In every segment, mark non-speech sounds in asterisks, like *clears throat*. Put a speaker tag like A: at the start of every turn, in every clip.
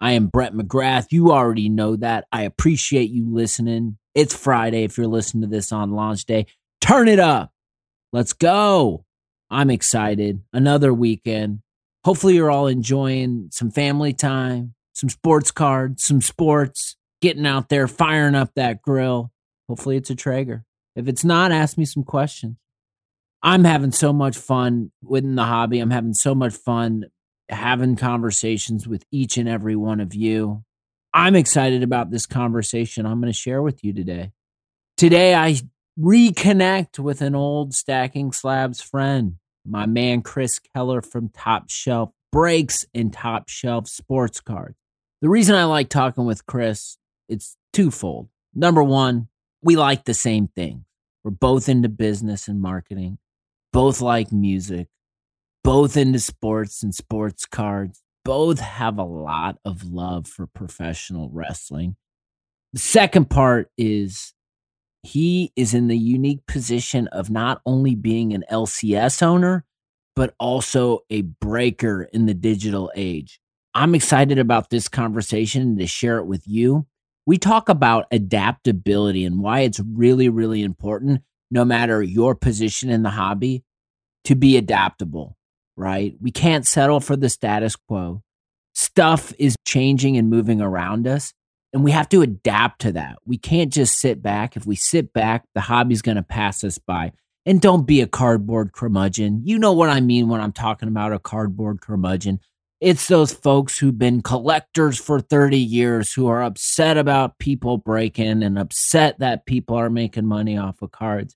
A: I am Brett McGrath. You already know that. I appreciate you listening. It's Friday if you're listening to this on launch day. Turn it up. Let's go. I'm excited. Another weekend. Hopefully, you're all enjoying some family time, some sports cards, some sports, getting out there, firing up that grill. Hopefully, it's a Traeger. If it's not, ask me some questions. I'm having so much fun within the hobby. I'm having so much fun having conversations with each and every one of you. I'm excited about this conversation I'm going to share with you today. Today, I reconnect with an old Stacking Slabs friend, my man Chris Keller from Top Shelf Breaks and Top Shelf Sports Cards. The reason I like talking with Chris, it's twofold. Number one, we like the same thing. We're both into business and marketing both like music, both into sports and sports cards, both have a lot of love for professional wrestling. The second part is he is in the unique position of not only being an LCS owner, but also a breaker in the digital age. I'm excited about this conversation and to share it with you. We talk about adaptability and why it's really, really important no matter your position in the hobby, to be adaptable, right? We can't settle for the status quo. Stuff is changing and moving around us, and we have to adapt to that. We can't just sit back. If we sit back, the hobby's going to pass us by. And don't be a cardboard curmudgeon. You know what I mean when I'm talking about a cardboard curmudgeon. It's those folks who've been collectors for 30 years who are upset about people breaking and upset that people are making money off of cards.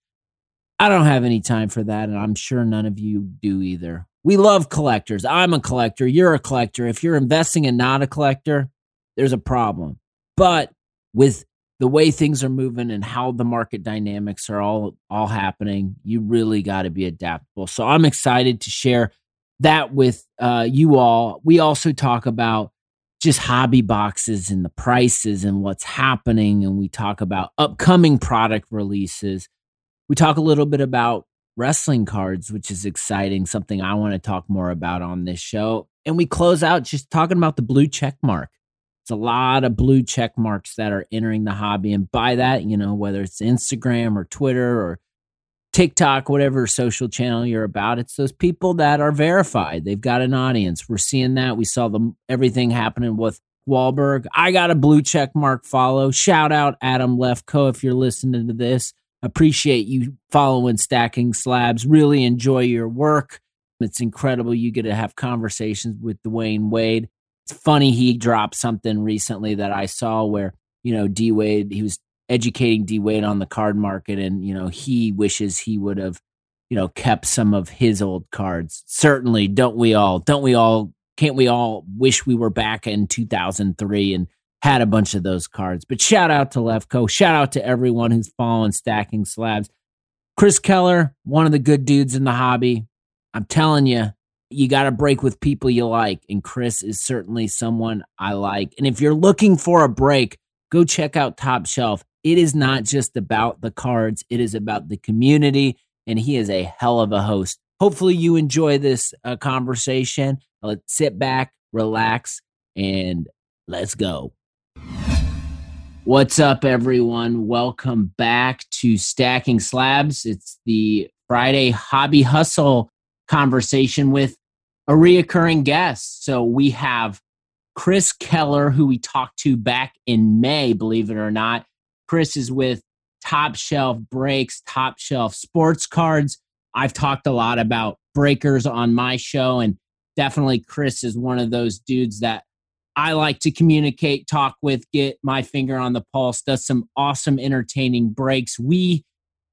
A: I don't have any time for that, and I'm sure none of you do either. We love collectors. I'm a collector. You're a collector. If you're investing and not a collector, there's a problem. But with the way things are moving and how the market dynamics are all all happening, you really got to be adaptable. So I'm excited to share that with uh, you all. We also talk about just hobby boxes and the prices and what's happening, and we talk about upcoming product releases. We talk a little bit about wrestling cards, which is exciting, something I want to talk more about on this show. And we close out just talking about the blue check mark. It's a lot of blue check marks that are entering the hobby. And by that, you know, whether it's Instagram or Twitter or TikTok, whatever social channel you're about, it's those people that are verified. They've got an audience. We're seeing that. We saw them everything happening with Wahlberg. I got a blue check mark follow. Shout out Adam Lefkoe if you're listening to this. Appreciate you following Stacking Slabs. Really enjoy your work. It's incredible. You get to have conversations with Dwyane Wade. It's funny he dropped something recently that I saw where, you know, D Wade, he was educating D Wade on the card market and, you know, he wishes he would have, you know, kept some of his old cards. Certainly, don't we all? Don't we all? Can't we all wish we were back in 2003 and had a bunch of those cards. But shout out to Lefkoe. Shout out to everyone who's following Stacking Slabs. Chris Keller, one of the good dudes in the hobby. I'm telling you, you got to break with people you like. And Chris is certainly someone I like. And if you're looking for a break, go check out Top Shelf. It is not just about the cards, it is about the community. And he is a hell of a host. Hopefully, you enjoy this uh, conversation. Let's sit back, relax, and let's go. What's up, everyone? Welcome back to Stacking Slabs. It's the Friday Hobby Hustle conversation with a reoccurring guest. So we have Chris Keller, who we talked to back in May, believe it or not. Chris is with Top Shelf Breaks, Top Shelf Sports Cards. I've talked a lot about breakers on my show, and definitely Chris is one of those dudes that I like to communicate, talk with, get my finger on the pulse, does some awesome, entertaining breaks. We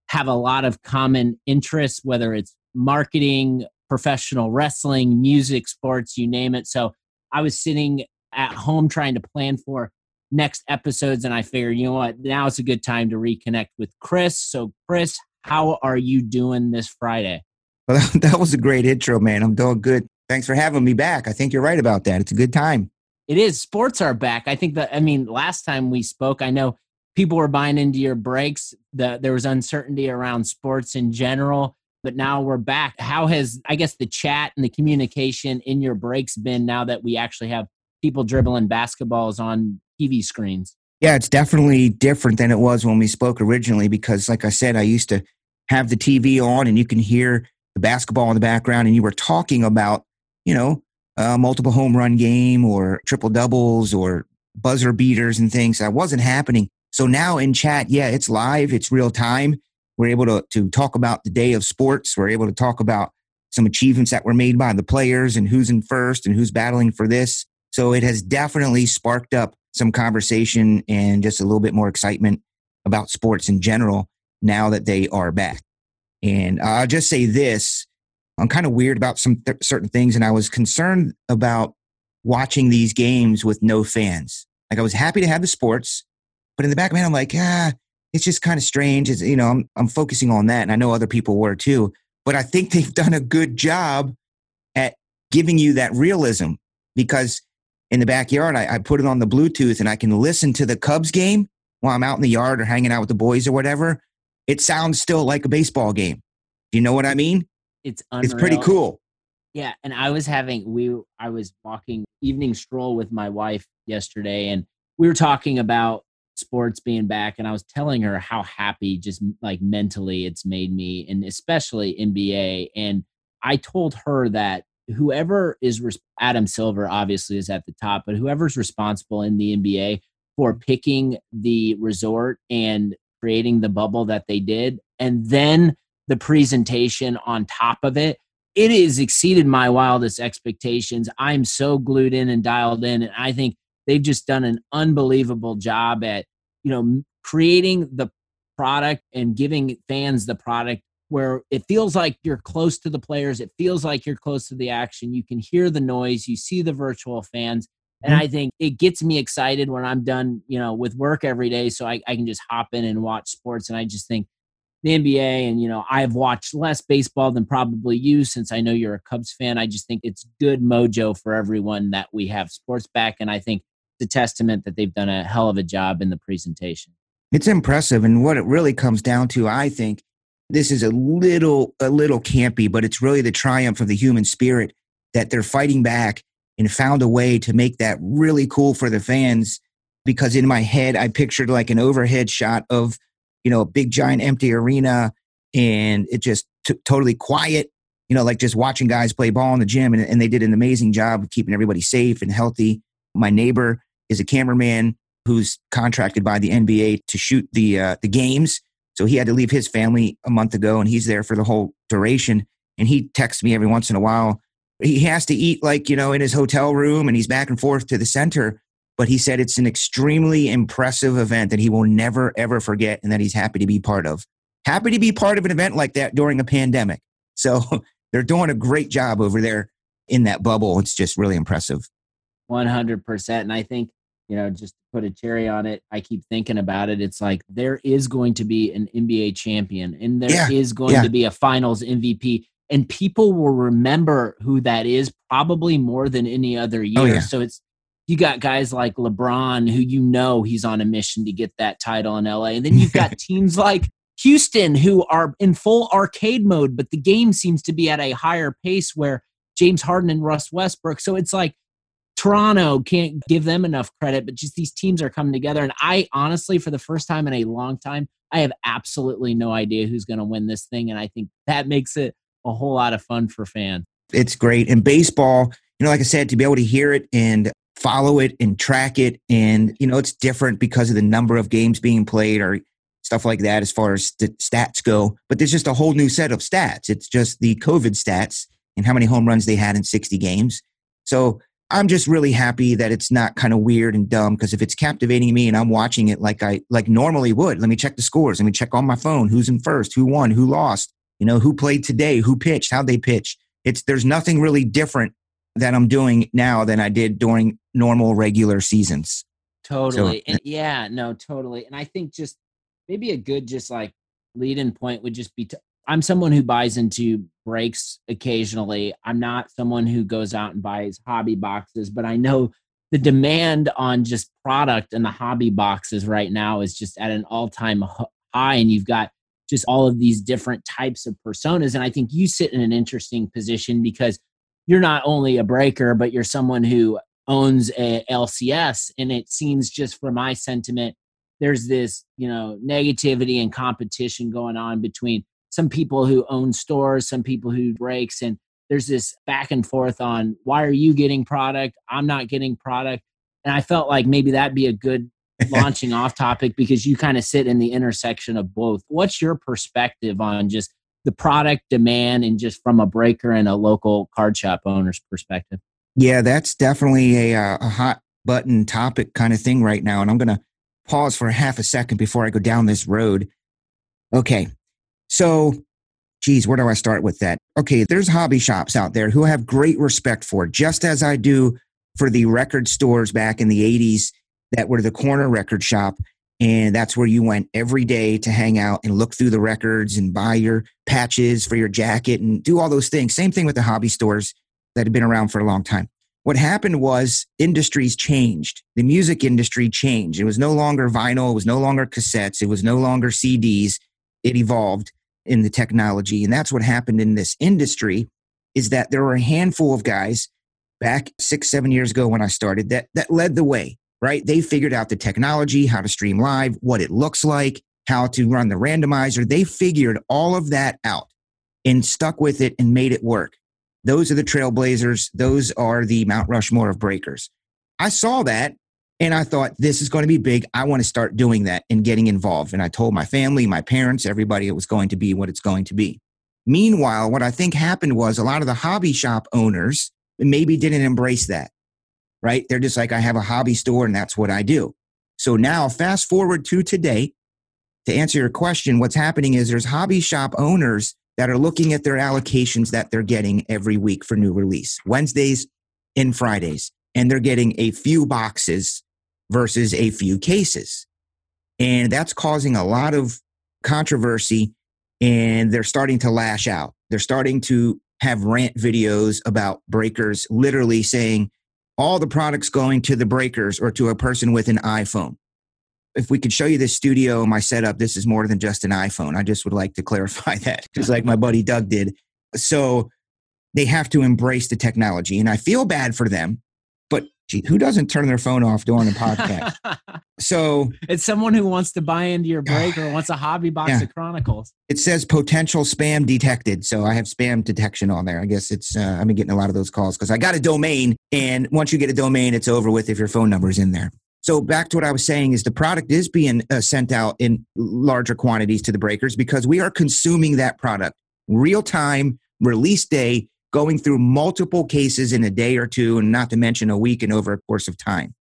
A: have a lot of common interests, whether it's marketing, professional wrestling, music, sports, you name it. So I was sitting at home trying to plan for next episodes. And I figured, you know what, now it's a good time to reconnect with Chris. So, Chris, how are you doing this Friday?
B: Well, *laughs* that was a great intro, man. I'm doing good. Thanks for having me back. I think you're right about that. It's a good time.
A: It is. Sports are back. I think that, I mean, last time we spoke, I know people were buying into your breaks. The, there was uncertainty around sports in general, but now we're back. How has, I guess, the chat and the communication in your breaks been now that we actually have people dribbling basketballs on TV screens?
B: Yeah, it's definitely different than it was when we spoke originally because, like I said, I used to have the TV on and you can hear the basketball in the background and you were talking about, you know, a multiple home run game or triple doubles or buzzer beaters and things. That wasn't happening. So now in chat, yeah, it's live, it's real time. We're able to, to talk about the day of sports. We're able to talk about some achievements that were made by the players and who's in first and who's battling for this. So it has definitely sparked up some conversation and just a little bit more excitement about sports in general now that they are back. And I'll just say this I'm kind of weird about some th- certain things, and I was concerned about watching these games with no fans. Like I was happy to have the sports, but in the back of my head, I'm like, ah, it's just kind of strange. It's, you know, I'm, I'm focusing on that, and I know other people were too. But I think *laughs* they've done a good job at giving you that realism because in the backyard, I, I put it on the Bluetooth and I can listen to the Cubs game while I'm out in the yard or hanging out with the boys or whatever. It sounds still like a baseball game. Do you know what I mean?
A: It's unreal.
B: It's pretty cool.
A: Yeah, and I was having we I was walking evening stroll with my wife yesterday and we were talking about sports being back and I was telling her how happy just like mentally it's made me and especially NBA and I told her that whoever is Adam Silver obviously is at the top, but whoever's responsible in the NBA for mm-hmm. picking the resort and creating the bubble that they did, and then the presentation on top of it, it has exceeded my wildest expectations. I'm so glued in and dialed in, and I think they've just done an unbelievable job at you know creating the product and giving fans the product where it feels like you're close to the players. It feels like you're close to the action. You can hear the noise. You see the virtual fans. And mm-hmm. I think it gets me excited when I'm done, you know, with work every day. So I, I can just hop in and watch sports. And I just think the NBA and, you know, I've watched less baseball than probably you since I know you're a Cubs fan. I just think it's good mojo for everyone that we have sports back. And I think the testament that they've done a hell of a job in the presentation.
B: It's impressive. And what it really comes down to, I think, this is a little a little campy, but it's really the triumph of the human spirit that they're fighting back and found a way to make that really cool for the fans. Because in my head, I pictured like an overhead shot of you know a big giant empty arena, and it just t- totally quiet. You know, like just watching guys play ball in the gym, and, and they did an amazing job of keeping everybody safe and healthy. My neighbor is a cameraman who's contracted by the NBA to shoot the uh, the games so he had to leave his family a month ago and he's there for the whole duration. And he texts me every once in a while. He has to eat like, you know, in his hotel room and he's back and forth to the center. But he said it's an extremely impressive event that he will never, ever forget and that he's happy to be part of. Happy to be part of an event like that during a pandemic. *laughs* So they're doing a great job over there in that bubble. It's just really impressive.
A: 100%. And I think you know, just put a cherry on it. I keep thinking about it. It's like there is going to be an NBA champion and there yeah, is going yeah. to be a finals MVP. And people will remember who that is probably more than any other oh, year. Oh, yeah. So it's you got guys like LeBron who you know he's on a mission to get that title in LA. And then you've got *laughs* teams like Houston who are in full arcade mode, but the game seems to be at a higher pace where James Harden and Russ Westbrook. So it's like Toronto can't give them enough credit, but just these teams are coming together. And I honestly, for the first time in a long time, I have absolutely no idea who's going to win this thing. And I think that makes it a whole lot of fun for fans.
B: It's great. And baseball, you know, like I said, to be able to hear it and follow it and track it. And, you know, it's different because of the number of games being played or stuff like that as far as st- stats go. But there's just a whole new set of stats. It's just the COVID stats and how many home runs they had in 60 games. So I'm just really happy that it's not kind of weird and dumb because if it's captivating me and I'm watching it like I like normally would, let me check the scores. Let me check on my phone who's in first, who won, who lost, you know, who played today, who pitched, how they pitch. It's there's nothing really different that I'm doing now than I did during normal regular seasons.
A: Totally. So, and yeah, no, totally. And I think just maybe a good just like lead in point would just be to, I'm someone who buys into breaks occasionally. I'm not someone who goes out and buys hobby boxes, but I know the demand on just product and the hobby boxes right now is just at an all-time high and you've got just all of these different types of personas and I think you sit in an interesting position because you're not only a breaker but you're someone who owns a LCS and it seems just from my sentiment there's this you know negativity and competition going on between some people who own stores some people who breaks and there's this back and forth on why are you getting product? I'm not getting product. And i felt like maybe that'd be a good *laughs* launching off topic because you kind of sit in the intersection of both. What's your perspective on just the product demand and just from a breaker and a local card shop owner's perspective
B: yeah that's definitely a, uh, a hot button topic kind of thing right now and i'm going to pause for half a second before i go down this road okay so geez, where do I start with that? Okay, there's hobby shops out there who I have great respect for, just as I do for the record stores back in the 80s that were the corner record shop. And that's where you went every day to hang out and look through the records and buy your patches for your jacket and do all those things. Same thing with the hobby stores that had been around for a long time. What happened was industries changed. The music industry changed. It was no longer vinyl, it was no longer cassettes, it was no longer CDs. It evolved in the technology. And that's what happened in this industry is that there were a handful of guys back six, seven years ago when I started that, that led the way, right? They figured out the technology, how to stream live, what it looks like, how to run the randomizer. They figured all of that out and stuck with it and made it work. Those are the trailblazers. Those are the Mount Rushmore of breakers. I saw that and I thought, this is going to be big. I want to start doing that and getting involved. And I told my family, my parents, everybody it was going to be what it's going to be. Meanwhile, what I think happened was a lot of the hobby shop owners maybe didn't embrace that, right? They're just like, I have a hobby store and that's what I do. So now, fast forward to today, to answer your question, what's happening is there's hobby shop owners that are looking at their allocations that they're getting every week for new release, Wednesdays and Fridays. And they're getting a few boxes versus a few cases. And that's causing a lot of controversy. And they're starting to lash out. They're starting to have rant videos about breakers, literally saying all the products going to the breakers or to a person with an iPhone. If we could show you this studio, my setup, this is more than just an iPhone. I just would like to *laughs* clarify that, just like my buddy Doug did. So they have to embrace the technology. And I feel bad for them Gee, who doesn't turn their phone off during a podcast? *laughs* so
A: it's someone who wants to buy into your break or *sighs* wants a hobby box yeah. of Chronicles.
B: It says potential spam detected, so I have spam detection on there. I guess it's uh, I've been getting a lot of those calls because I got a domain, and once you get a domain, it's over with if your phone number is in there. So back to what I was saying is the product is being uh, sent out in larger quantities to the breakers because we are consuming that product real time, release day, going through multiple cases in a day or two, and not to mention a week and over a course of time.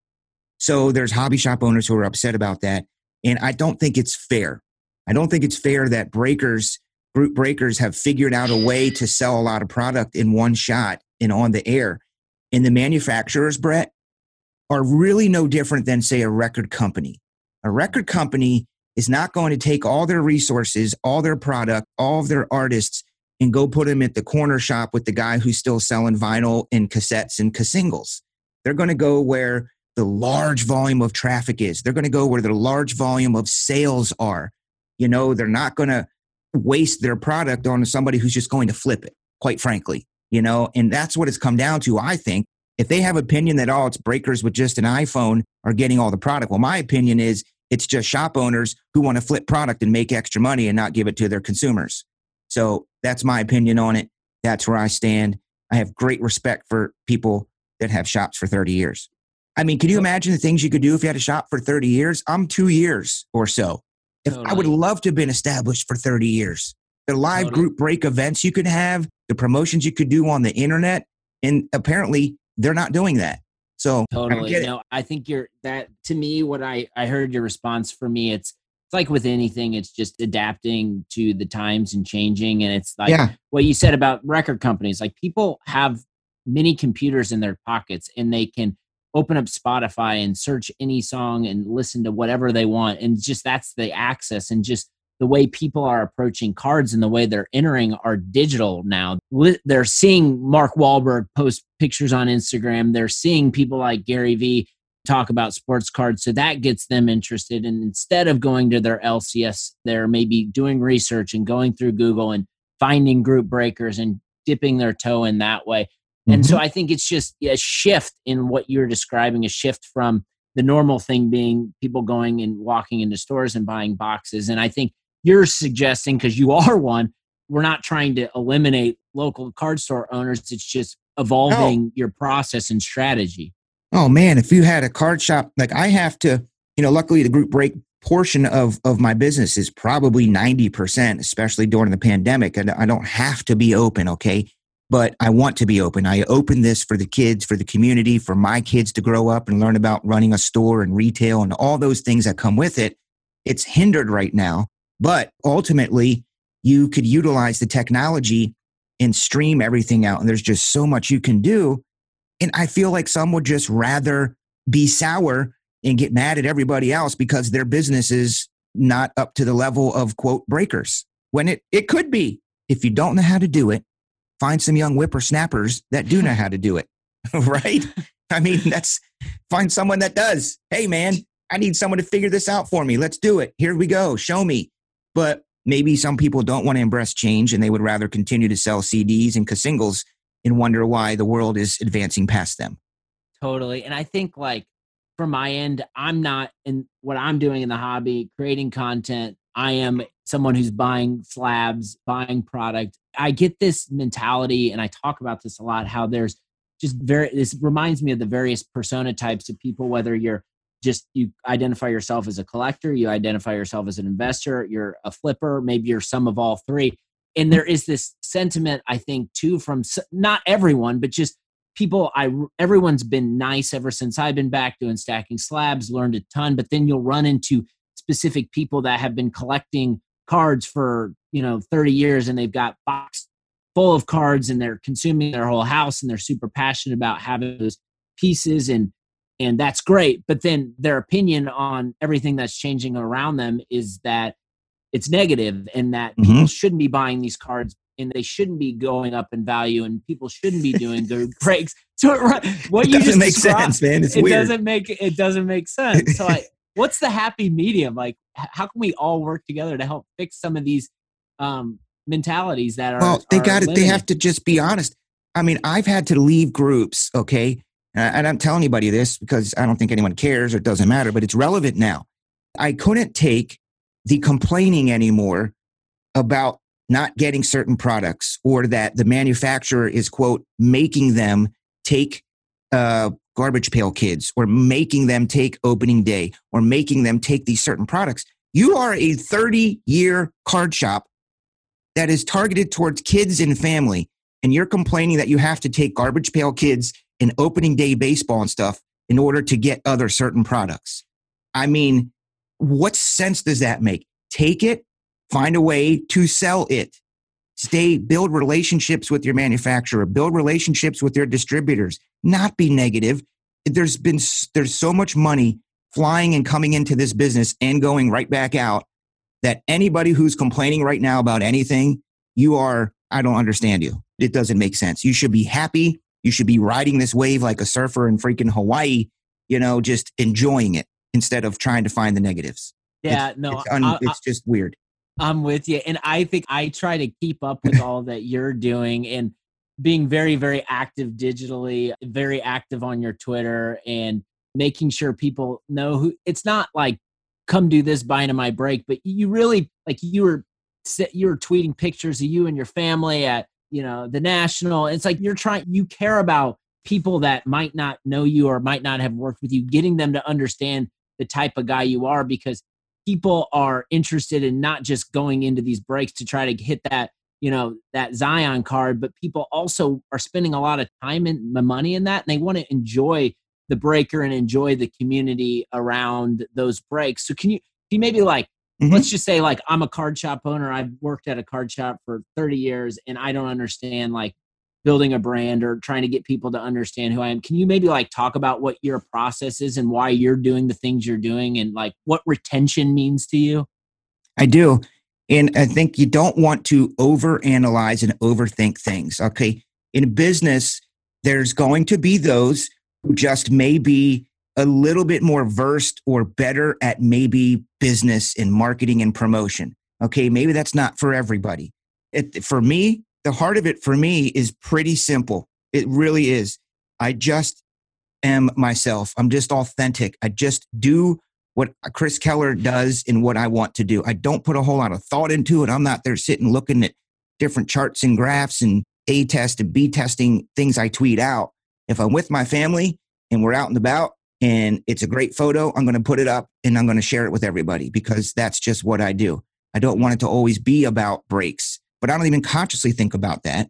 B: So there's hobby shop owners who are upset about that. And I don't think it's fair. I don't think it's fair that breakers, group breakers, have figured out a way to sell a lot of product in one shot and on the air. And the manufacturers, Brett, are really no different than, say, a record company. A record company is not going to take all their resources, all their product, all of their artists, and go put them at the corner shop with the guy who's still selling vinyl and cassettes and singles. They're going to go where the large volume of traffic is. They're going to go where the large volume of sales are. You know, they're not going to waste their product on somebody who's just going to flip it, quite frankly. You know, and that's what it's come down to, I think. If they have opinion that, oh, it's breakers with just an iPhone are getting all the product. Well, my opinion is it's just shop owners who want to flip product and make extra money and not give it to their consumers. So that's my opinion on it. That's where I stand. I have great respect for people that have shops for 30 years. I mean, can you imagine the things you could do if you had a shop for 30 years? I'm two years or so. If totally. I would love to have been established for 30 years. The live totally. group break events you could have, the promotions you could do on the internet, and apparently they're not doing that. So
A: totally. I no, I think you're that to me. What I I heard your response for me, it's it's like with anything, it's just adapting to the times and changing. And it's like yeah. what you said about record companies. Like people have many computers in their pockets and they can open up Spotify and search any song and listen to whatever they want. And just that's the access and just the way people are approaching cards and the way they're entering are digital now. They're seeing Mark Wahlberg post pictures on Instagram. They're seeing people like Gary Vee talk about sports cards. So that gets them interested. And instead of going to their LCS, they're maybe doing research and going through Google and finding group breakers and dipping their toe in that way. Mm-hmm. And so mm-hmm. I think it's just a shift in what you're describing, a shift from the normal thing being people going and walking into stores and buying boxes. And I think you're suggesting, because you *laughs* are one, we're not trying to eliminate local card store owners. It's just evolving no. your process and strategy
B: oh man, if you had a card shop, like I have to, you know, luckily the group break portion of of my business is probably 90%, especially during the pandemic. And I don't have to be open, okay? But I want to be open. I open this for the kids, for the community, for my kids to grow up and learn about running a store and retail and all those things that come with it. It's hindered right now, but ultimately, you could utilize the technology and stream everything out. And there's just so much you can do and I feel like some would just rather be sour and get mad at everybody else because their business is not up to the level of quote breakers. When it, it could be. If you don't know how to do it, find some young whippersnappers that do know how to do it. *laughs* right? I mean, that's find someone that does. Hey man, I need someone to figure this out for me. Let's do it. Here we go. Show me. But maybe some people don't want to embrace change and they would rather continue to sell CDs and singles and wonder why the world is advancing past them.
A: Totally. And I think like from my end, I'm not in what I'm doing in the hobby, creating content. I am someone who's buying slabs, buying product. I get this mentality, and I talk about this a lot how there's just very, this reminds me of the various persona types of people, whether you're just you identify yourself as a collector, you identify yourself as an investor, you're a flipper, maybe you're some of all three and there is this sentiment i think too from not everyone but just people i everyone's been nice ever since i've been back doing stacking slabs learned a ton but then you'll run into specific people that have been collecting cards for you know 30 years and they've got box full of cards and they're consuming their whole house and they're super passionate about having those pieces and and that's great. But then their opinion on everything that's changing around them is that it's negative and that mm-hmm. people shouldn't be buying these cards and they shouldn't be going up in value and people shouldn't be doing their *laughs* breaks. *laughs* So what
B: it
A: you
B: doesn't make sense, man. It's
A: it
B: weird.
A: doesn't make it doesn't make sense. So like, *laughs* what's the happy medium? Like, how can we all work together to help fix some of these um, mentalities that are?
B: Well, they got it. They have to just be honest. I mean, I've had to leave groups, okay, and I don't tell anybody this because I don't think anyone cares or it doesn't matter, but it's relevant now. I couldn't take the complaining anymore about not getting certain products or that the manufacturer is quote making them take uh, garbage pail kids or making them take opening day or making them take these certain products. You are a 30 year card shop that is targeted towards kids and family and you're complaining that you have to take garbage pail kids and opening day baseball and stuff in order to get other certain products. I mean what sense does that make? Take it, find a way to sell it. Stay, build relationships with your manufacturer, build relationships with your distributors, not be negative. There's been, there's so much money flying and coming into this business and going right back out that anybody who's complaining right now about anything, you are, I don't understand you. It doesn't make sense. You should be happy. You should be riding this wave like a surfer in freaking Hawaii, you know, just enjoying it instead of trying to find the negatives.
A: Yeah,
B: it's,
A: no,
B: it's, un, I, it's just weird.
A: I'm with you. And I think I try to keep up with all that you're doing and being very, very active digitally, very active on your Twitter and making sure people know who it's not like come do this buy into my break, but you really like you were you were tweeting pictures of you and your family at you know the national. It's like you're trying you care about people that might not know you or might not have worked with you, getting them to understand the type of guy you are because people are interested in not just going into these breaks to try to hit that you know that zion card but people also are spending a lot of time and money in that and they want to enjoy the breaker and enjoy the community around those breaks so can you can you maybe like mm-hmm. let's just say like i'm a card shop owner i've worked at a card shop for 30 years and i don't understand like building a brand or trying to get people to understand who I am. Can you maybe like talk about what your process is and why you're doing the things you're doing and like what retention means to you?
B: I do. And I think you don't want to overanalyze and overthink things. Okay. In business, there's going to be those who just may be a little bit more versed or better at maybe business and marketing and promotion. Okay. Maybe that's not for everybody. It, for me, the heart of it for me is pretty simple. It really is. I just am myself. I'm just authentic. I just do what Chris Keller does and what I want to do. I don't put a whole lot of thought into it. I'm not there sitting looking at different charts and graphs and A test and B testing things I tweet out. If I'm with my family and we're out and about and it's a great photo, I'm going to put it up and I'm going to share it with everybody because that's just what I do. I don't want it to always be about breaks but I don't even consciously think about that.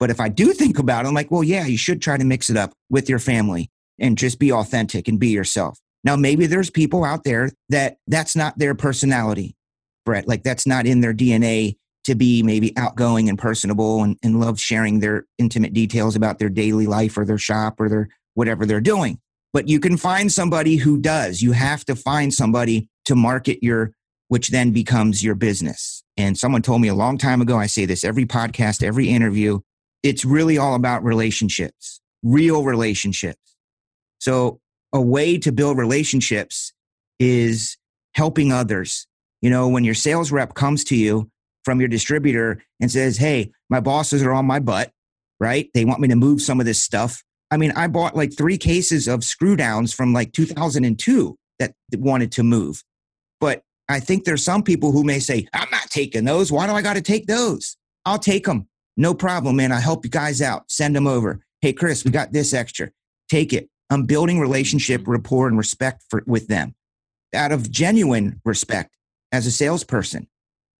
B: But if I do think about it, I'm like, well, yeah, you should try to mix it up with your family and just be authentic and be yourself. Now, maybe there's people out there that that's not their personality, Brett. Like that's not in their DNA to be maybe outgoing and personable and, and love sharing their intimate details about their daily life or their shop or their whatever they're doing. But you can find somebody who does. You have to find somebody to market your, which then becomes your business. And someone told me a long time ago, I say this every podcast, every interview, it's really all about relationships, real relationships. So, a way to build relationships is helping others. You know, when your sales rep comes to you from your distributor and says, Hey, my bosses are on my butt, right? They want me to move some of this stuff. I mean, I bought like three cases of screw downs from like 2002 that wanted to move. But I think there's some people who may say, I'm not taking those. Why do I got to take those? I'll take them. No problem, man. I help you guys out. Send them over. Hey, Chris, we got this extra. Take it. I'm building relationship, mm-hmm. rapport, and respect for, with them out of genuine respect as a salesperson.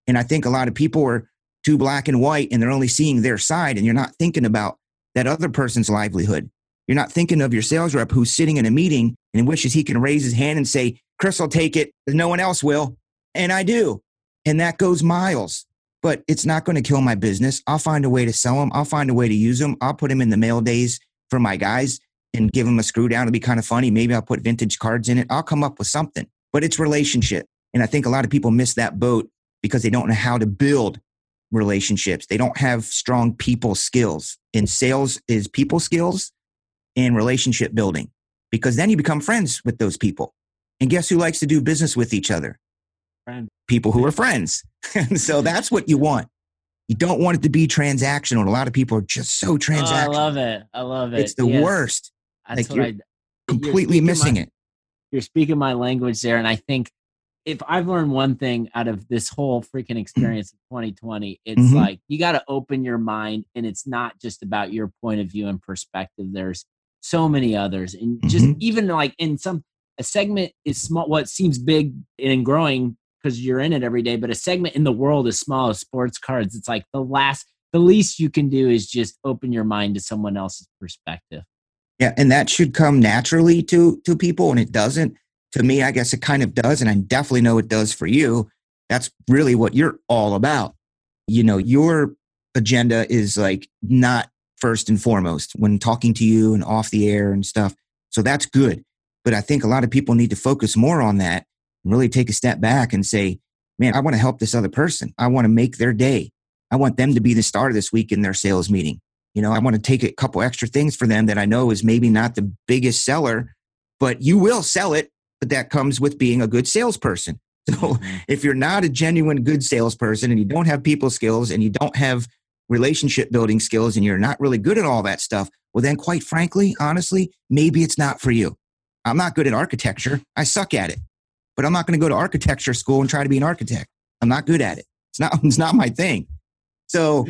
B: And I think a lot of people are too black and white and they're only seeing their side and you're not thinking about that other person's livelihood. You're not thinking of your sales rep who's sitting in a meeting and wishes he can raise his hand and say, Chris will take it. No one else will. And I do. And that goes miles. But it's not going to kill my business. I'll find a way to sell them. I'll find a way to use them. I'll put them in the mail days for my guys and give them a screw down. It'll be kind of funny. Maybe I'll put vintage cards in it. I'll come up with something. But it's relationship. And I think a lot of people miss that boat because they don't know how to build relationships. They don't have strong people skills. And sales is people skills and relationship building because then you become friends with those people. And guess who likes to do business with each other? Friend. People who are friends. and *laughs* so *laughs* that's what you want. You don't want it to be transactional. And a lot of people are just so transactional.
A: Oh, I love it. I love it.
B: It's the yes. worst. That's like you're I, completely you're missing
A: my,
B: it.
A: You're speaking my language there. And I think if I've learned one thing out of this whole freaking *clears throat* experience of 2020, it's mm-hmm. like you got to open your mind and it's not just about your point of view and perspective. There's so many others. And just mm-hmm. even like in some a segment is small what seems big and growing because you're in it every day but a segment in the world as small as sports cards. It's like the last the least you can do is just open your mind to someone else's perspective.
B: Yeah and that should come naturally to to people and it doesn't. To me i guess it kind of does and i definitely know it does for you. That's really what you're all about. You know your agenda is like not first and foremost when talking to you and off the air and stuff so that's good but I think a lot of people need to focus more on that and really take a step back and say, man, I want to help this other person. I want to make their day. I want them to be the star this week in their sales meeting. You know, I want to take a couple extra things for them that I know is maybe not the biggest seller, but you will sell it. But that comes with being a good salesperson. *laughs* So mm-hmm. if you're not a genuine good salesperson and you don't have people skills and you don't have relationship building skills and you're not really good at all that stuff, well, then quite frankly, honestly, maybe it's not for you. I'm not good at architecture. I suck at it. But I'm not going to go to architecture school and try to be an architect. I'm not good at it. It's not, *laughs* it's not my thing. So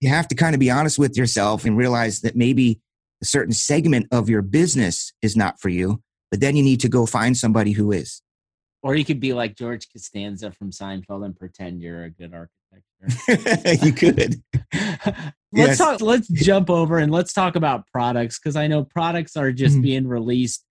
B: you have to kind of be honest with yourself and realize that maybe a certain segment of your business is not for you, but then you need to go find somebody who is.
A: Or you could be like George Costanza from Seinfeld and pretend you're a good architect. *laughs*
B: you could. *laughs*
A: let's yes. talk. Let's jump over and let's talk about products because I know products are just mm-hmm. being released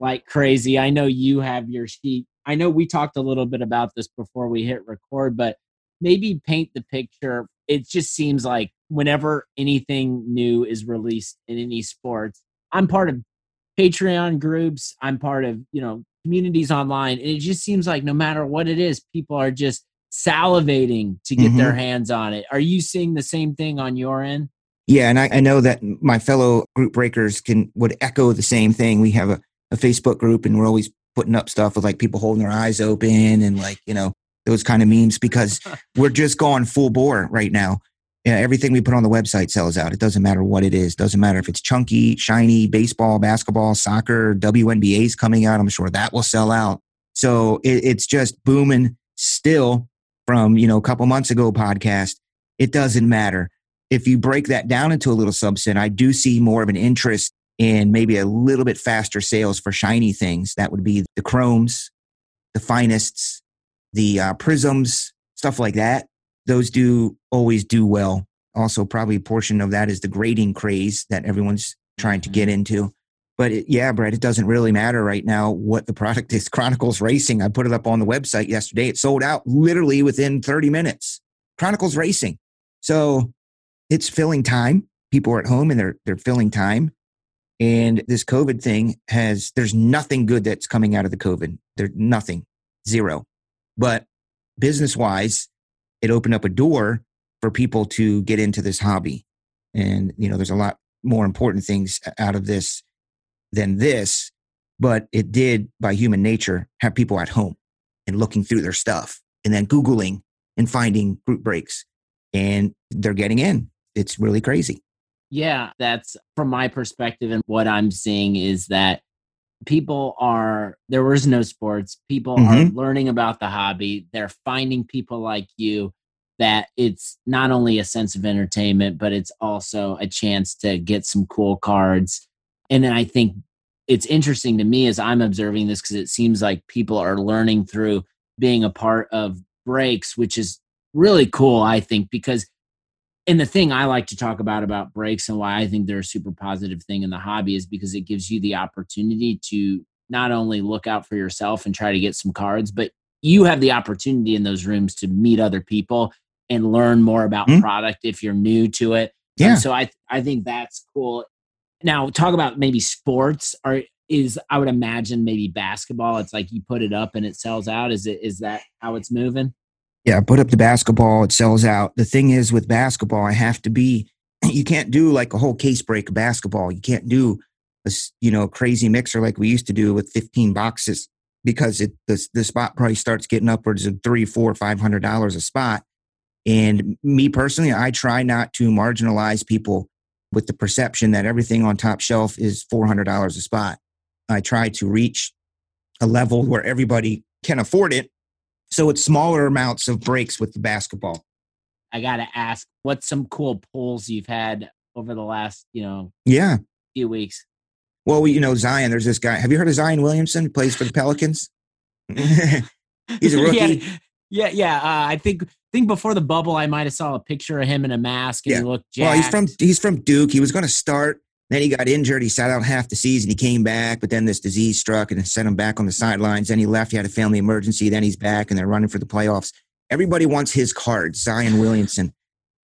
A: like crazy. I know you have your sheet. I know we talked a little bit about this before we hit record, but maybe paint the picture it just seems like whenever anything new is released in any sports, I'm part of Patreon groups, I'm part of, you know, communities online. And it just seems like no matter what it is, people are just salivating to get mm-hmm. their hands on it. Are you seeing the same thing on your end?
B: Yeah, and I, I, know that my fellow group breakers can would echo the same thing. We have a, a Facebook group and we're always putting up stuff with like people holding their eyes open and like, you know, those kind of memes because *laughs* we're just going full bore right now. Yeah, everything we put on the website sells out. It doesn't matter what it is. Doesn't matter if it's chunky, shiny, baseball, basketball, soccer, WNBA's coming out. I'm sure that will sell out. So it, it's just booming still from, you know, a couple months ago podcast. It doesn't matter. If you break that down into a little subset, I do see more of an interest in maybe a little bit faster sales for shiny things. That would be the chromes, the finest, the uh, prisms, stuff like that those do always do well. Also, probably a portion of that is the grading craze that everyone's trying to get mm-hmm. into. But it, yeah, Brett, it doesn't really matter right now what the product is. *laughs* Chronicles Racing, I put it up on the website yesterday. It sold out literally within 30 minutes. Chronicles Racing. So it's filling time. People are at home and they're they're filling time. And this COVID thing has there's nothing good that's coming out of the COVID. There's nothing. Zero. But business wise, it opened up a door for people to get into this hobby. And, you know, there's a lot more important things out of this than this, but it did, by human nature, have people at home and looking through their stuff and then Googling and finding group breaks. And they're getting in. It's really crazy.
A: Yeah, that's from my perspective. And what I'm seeing is that people are there was no sports people mm-hmm. are learning about the hobby they're finding people like you that it's not only a sense of entertainment but it's also a chance to get some cool cards and then i think it's interesting to me as i'm observing this because it seems like people are learning through being a part of breaks which is really cool i think because and the thing I like to talk about about breaks and why I think they're a super positive thing in the hobby is because it gives you the opportunity to not only look out for yourself and try to get some cards, but you have the opportunity in those rooms to meet other people and learn more about mm-hmm. product if you're new to it.
B: Yeah.
A: And so I I think that's cool. Now talk about maybe sports or is I would imagine maybe basketball. It's like you put it up and it sells out. Is it is that how it's moving?
B: Yeah, put up the basketball, it sells out. The thing is with basketball, I have to be *clears throat* you can't do like a whole case break of basketball. You can't do a you know crazy mixer like we used to do with 15 boxes because it the, the spot price starts getting upwards of three, four, five hundred dollars a spot. And me personally, I try not to marginalize people with the perception that everything on top shelf is four hundred dollars a spot. I try to reach a level where everybody can afford it so it's smaller amounts of breaks with the basketball.
A: I got to ask, what's some cool pulls you've had over the last, you know,
B: yeah,
A: few weeks?
B: Well, you know, Zion, there's this guy. Have you heard of Zion Williamson? He plays for the Pelicans. *laughs* He's a *laughs* rookie.
A: yeah, yeah. yeah. Uh, I think think before the bubble, I might have saw a picture of him in a mask and yeah. he looked jacked.
B: Well, he's from he's from Duke. He was going to start then he got injured. He sat out half the season. He came back, but then this disease struck and sent him back on the sidelines. Then he left. He had a family emergency. Then he's back and they're running for the playoffs. Everybody wants his card, Zion Williamson,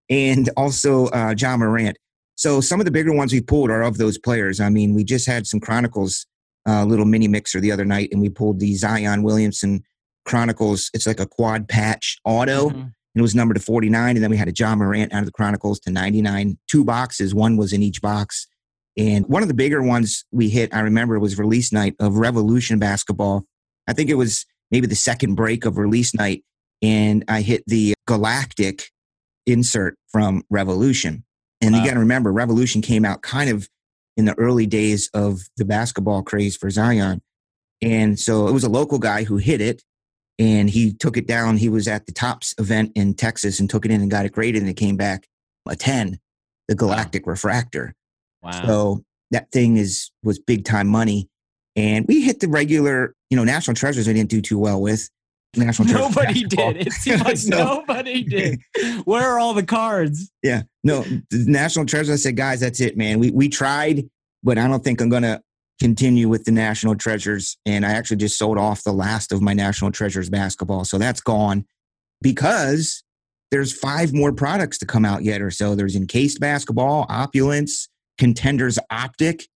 B: and also uh, Ja Morant. So some of the bigger ones we pulled are of those players. I mean, we just had some Chronicles uh, little mini mixer the other night, and we pulled the Zion Williamson Chronicles. It's like a quad patch auto. Mm-hmm. And it was numbered to 49. And then we had a Ja Morant out of the Chronicles to 99. Two boxes, one was in each box. And one of the bigger ones we hit, I remember, was release night of Revolution basketball. I think it was maybe the second break of release night. And I hit the Galactic insert from Revolution. And wow. you got to remember, Revolution came out kind of in the early days of the basketball craze for Zion. And so it was a local guy who hit it and he took it down. He was at the TOPS event in Texas and took it in and got it graded and it came back a 10, the Galactic wow. Refractor. Wow. So that thing is was big time money. And we hit the regular, you know, national treasures we didn't do too well with.
A: National *laughs* Nobody did. It *laughs* seemed like so, nobody did. *laughs* Where are all the cards?
B: Yeah. No, the national treasures. I said, guys, that's it, man. We we tried, but I don't think I'm gonna continue with the national treasures. And I actually just sold off the last of my national treasures basketball. So that's gone because there's five more products to come out yet or so. There's encased basketball, opulence, contenders optic,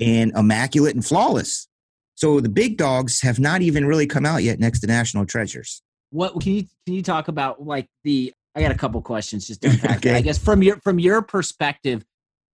B: and immaculate and flawless. So the big dogs have not even really come out yet next to national treasures.
A: What can you can you talk about like the I got a couple questions just *laughs* okay. I guess from your from your perspective,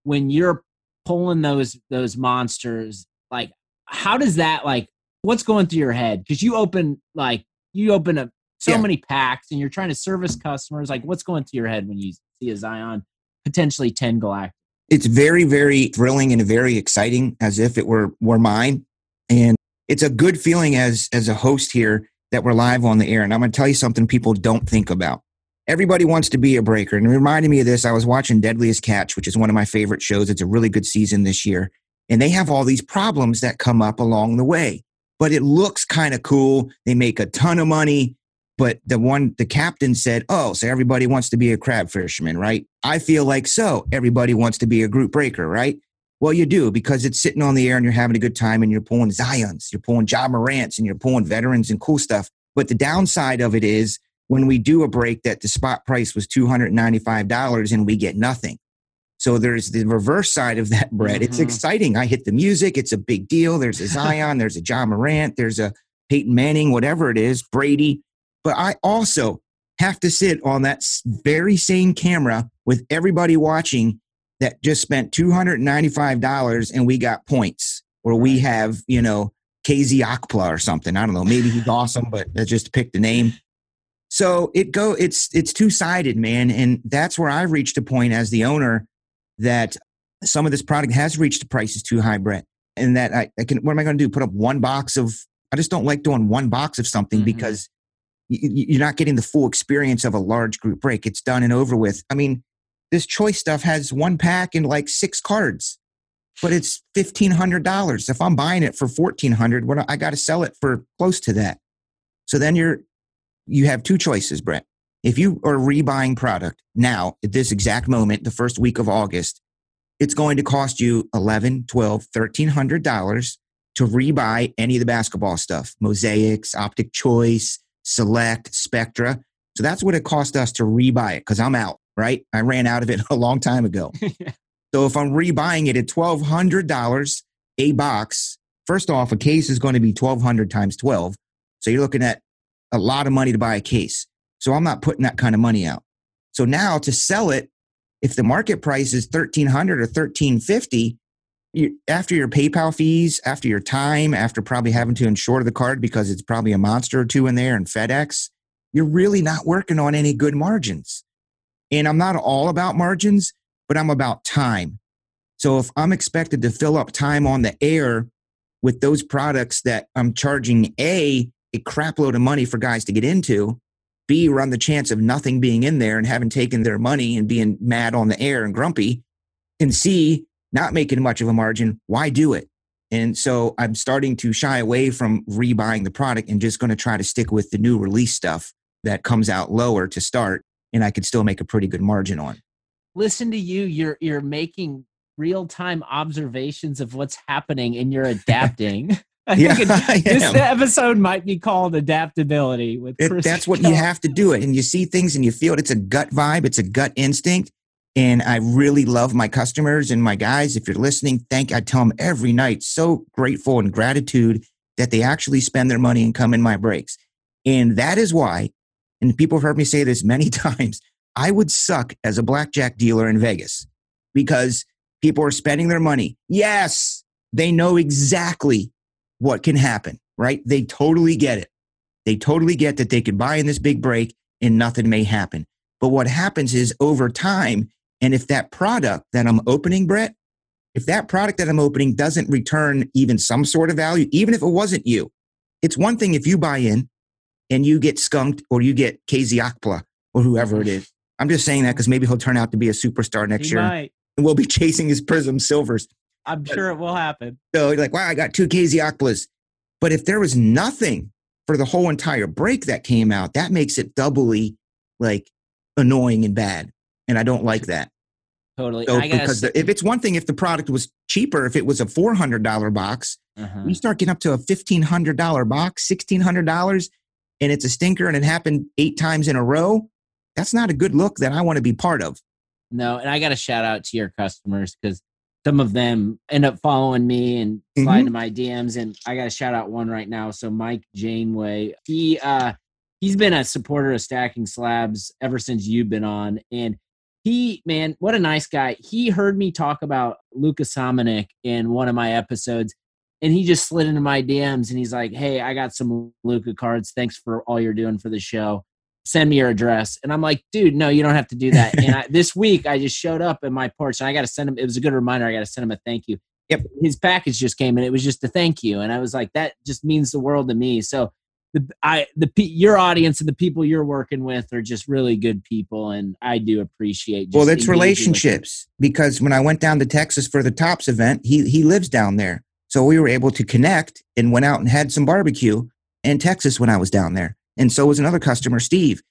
A: when you're pulling those those monsters, like how does that like what's going through your head? Because you open like you open up so yeah. many packs and you're trying to service customers. Like what's going through your head when you see a Zion potentially 10 Galactic?
B: It's very, very thrilling and very exciting as if it were were mine. And it's a good feeling as as a host here that we're live on the air. And I'm gonna tell you something people don't think about. Everybody wants to be a breaker. And it reminded me of this. I was watching Deadliest Catch, which is one of my favorite shows. It's a really good season this year. And they have all these problems that come up along the way. But it looks kind of cool. They make a ton of money but the one, the captain said, Oh, so everybody wants to be a crab fisherman, right? I feel like so. Everybody wants to be a group breaker, right? Well, you do because it's sitting on the air and you're having a good time and you're pulling Zions, you're pulling Ja Morants and you're pulling veterans and cool stuff. But the downside of it is when we do a break that the spot price was $295 and we get nothing. So there's the reverse side of that, bread. Mm-hmm. It's exciting. I hit the music. It's a big deal. There's a *laughs* Zion, there's a Ja Morant, there's a Peyton Manning, whatever it is, Brady. But I also have to sit on that very same camera with everybody watching that just spent $295 and we got points or we have, you know, KZ Okpala or something. I don't know. Maybe he's awesome, but I just picked the name. So it go it's it's two-sided, man. And that's where I've reached a point as the owner that some of this product has reached the prices too high, Brett. And that I, I can what am I gonna do? Put up one box of I just don't like doing one box of something mm-hmm. because you're not getting the full experience of a large group break. It's done and over with. I mean, this choice stuff has one pack and like six cards, but it's fifteen hundred dollars. If I'm buying it for fourteen hundred, what I got to sell it for close to that. So then you're you have two choices, Brett. If you are rebuying product now at this exact moment, the first week of August, it's going to cost you 11, 12, 1300 dollars to rebuy any of the basketball stuff, mosaics, optic choice, Select, Spectra. So that's what it cost us to rebuy it because I'm out, right? I ran out of it *laughs* a long time ago. *laughs* so if I'm rebuying it at $1,200 a box, first off, a case is going to be 1200 times 12. So you're looking at a lot of money to buy a case. So I'm not putting that kind of money out. So now to sell it, if the market price is 1300 or 1350, you, after your PayPal fees, after your time, after probably having to insure the card because it's probably a monster or two in there and FedEx, you're really not working on any good margins. And I'm not all about margins, but I'm about time. So if I'm expected to fill up time on the air with those products that I'm charging A, a crapload of money for guys to get into, B, run the chance of nothing being in there and having taken their money and being mad on the air and grumpy, and C, not making much of a margin, why do it? And so I'm starting to shy away from rebuying the product and just going to try to stick with the new release stuff that comes out lower to start and I could still make a pretty good margin on.
A: Listen to you, you're you're making real-time observations of what's happening and you're adapting. *laughs* I yeah, think it, *laughs* this episode might be called adaptability with
B: it, that's what you have to do it and you see things and you feel it it's a gut vibe it's a gut instinct and I really love my customers and my guys. If you're listening, thank I tell them every night, so grateful and gratitude that they actually spend their money and come in my breaks. And that is why, and people have heard me say this *laughs* many times, I would suck as a blackjack dealer in Vegas because people are spending their money. Yes, they know exactly what can happen, right? They totally get it. They totally get that they could buy in this big break and nothing may happen. But what happens is over time, and if that product that I'm opening, Brett, if that product that I'm opening doesn't return even some sort of value, even if it wasn't you, it's one thing if you buy in and you get skunked or you get KZ Okpala or whoever it mm-hmm. is. I'm just saying that because maybe he'll turn out to be a superstar next he year. Might. And we'll be *laughs* chasing his Prism Silvers.
A: I'm but, sure it will happen.
B: So you're like, wow, I got two KZ Okpalas. But if there was nothing for the whole entire break that came out, that makes it doubly like annoying and bad and I don't like that.
A: Totally.
B: So, because the, if it's one thing, if the product was cheaper, if it was a four hundred dollar box, uh-huh. you start getting up to a fifteen hundred dollar box, sixteen hundred dollars, and it's a stinker, and it happened eight times in a row. that's not a good look that I want to be part of.
A: No, and I got to shout out to your customers because some of them end up following me and sliding mm-hmm. my DMs. And I got to shout out one right now. So Mike Janeway, he uh he's been a supporter of stacking slabs ever since you've been on, and he man, what a nice guy. He heard me talk about Luka Samanic in one of my episodes. And he just slid into my DMs and he's like, Hey, I got some Luka cards. Thanks for all you're doing for the show send me your address. And I'm like, dude, no, you don't have to do that. and I, *laughs* this week I just showed up in my porch and I got to send him, it was a good reminder. I got to send him a thank you.
B: Yep.
A: His package just came and it was just a thank you. And I was like, that just means the world to me. So the, I, the, your audience and the people you're working with are just really good people. And I do appreciate.
B: well, it's relationships because when I went down to Texas for the Topps event, he, he lives down there. So we were able to connect and went out and had some barbecue in Texas when I was down there. And so was another customer, Steve.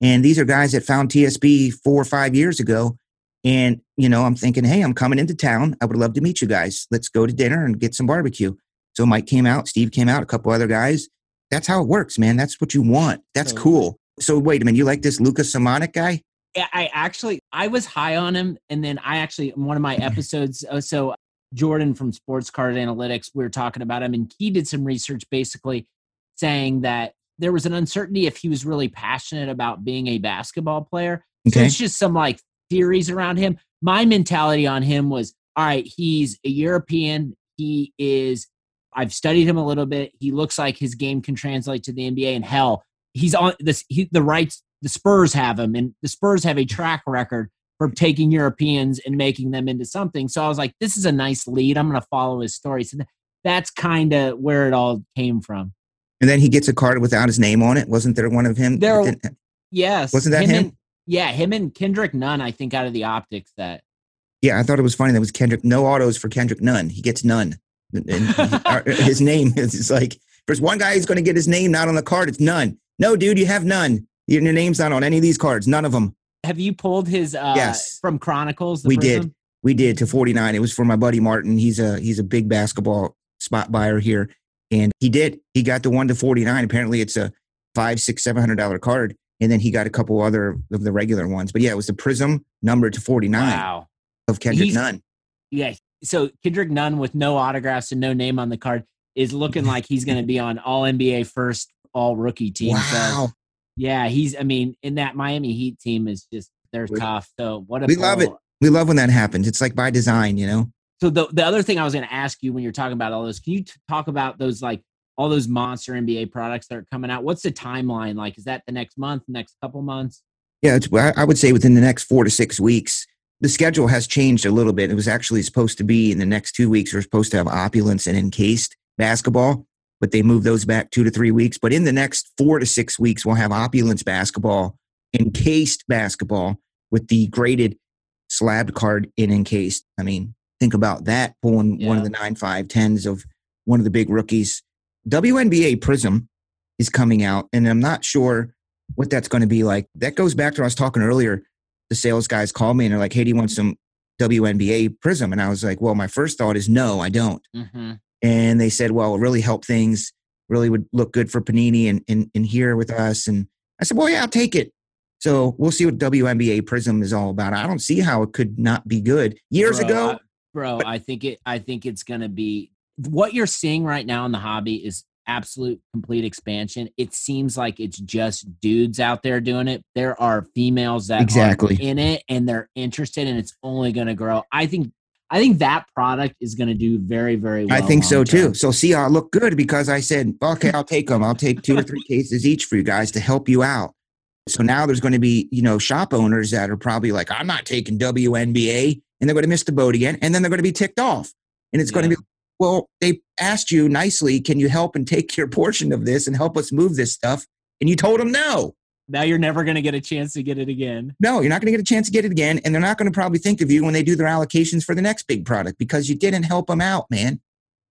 B: And these are guys that found TSB four or five years ago. And, you know, I'm thinking, hey, I'm coming into town. I would love to meet you guys. Let's go to dinner and get some barbecue. So Mike came out, Steve came out, a couple other guys. That's how it works, man. That's what you want. That's cool. So wait a minute, you like this Lucas Samanic guy?
A: I actually I was high on him, and then I actually one of my episodes. Uh, so Jordan from Sports Card Analytics, we were talking about him, and he did some research basically saying that there was an uncertainty if he was really passionate about being a basketball player. Okay. So it's just some like theories around him. My mentality on him was all right, he's a European. He is, I've studied him a little bit. He looks like his game can translate to the NBA. And hell, he's on this, he, the rights, the Spurs have him, and the Spurs have a track record for taking Europeans and making them into something. So I was like, this is a nice lead. I'm going to follow his story. So that's kind of where it all came from.
B: And then he gets a card without his name on it. Wasn't there one of him?
A: There, uh, yes.
B: Wasn't that him? him?
A: And, yeah, him and Kendrick Nunn, I think, out of the optics that.
B: Yeah, I thought it was funny. That was Kendrick. No autos for Kendrick Nunn. He gets none. And his name is like, there's one guy who's going to get his name not on the card. It's none. No, dude, you have none. Your name's not on any of these cards. None of them.
A: Have you pulled his uh, yes. from Chronicles?
B: we did. We did to 49. It was for my buddy Martin. He's a he's a big basketball spot buyer here. And he did. He got the one to 49. Apparently it's a five, six, seven hundred dollar card. And then he got a couple other of the regular ones. But yeah, it was the Prism number to 49 wow. of Kendrick He's, Nunn.
A: Yeah. So Kendrick Nunn with no autographs and no name on the card is looking like he's going to be on all NBA first all rookie team.
B: Wow.
A: So, yeah, he's, I mean, in that Miami Heat team is just, they're we, tough. So what a
B: We love it. We love when that happens. It's like by design, you know?
A: So the the other thing I was going to ask you when you're talking about all those, can you t- talk about those like all those monster NBA products that are coming out? What's the timeline like? Is that the next month, next couple months?
B: Yeah, it's, I would say within the next four to six weeks. The schedule has changed a little bit. It was actually supposed to be in the next two weeks. We're supposed to have opulence and encased basketball, but they moved those back two to three weeks. But in the next four to six weeks, we'll have opulence basketball, encased basketball with the graded slab card in encased. I mean, think about that pulling yeah. one of the nine five tens of one of the big rookies. WNBA Prism is coming out, and I'm not sure what that's going to be like. That goes back to what I was talking earlier. The sales guys called me and they're like, "Hey, do you want some WNBA Prism?" And I was like, "Well, my first thought is no, I don't." Mm-hmm. And they said, "Well, it really helped things. Really would look good for Panini and, and and here with us." And I said, "Well, yeah, I'll take it." So we'll see what WNBA Prism is all about. I don't see how it could not be good. Years Bro, ago,
A: bro. I think it. I think it's going to be what you're seeing right now in the hobby is absolute complete expansion. It seems like it's just dudes out there doing it. There are females that
B: exactly
A: in it and they're interested, and it's only going to grow. I think. I think that product is going to do very, very well.
B: I think so term. too. So see, I look good because I said, okay, I'll take them. I'll take two or three cases each for you guys to help you out. So now there's going to be, you know, shop owners that are probably like, I'm not taking WNBA and they're going to miss the boat again, and then they're going to be ticked off. And it's yeah. going to be, well, they asked you nicely, can you help and take your portion of this and help us move this stuff? And you told them no.
A: Now you're never going to get a chance to get it again.
B: No, you're not going to get a chance to get it again. And they're not going to probably think of you when they do their allocations for the next big product because you didn't help them out, man.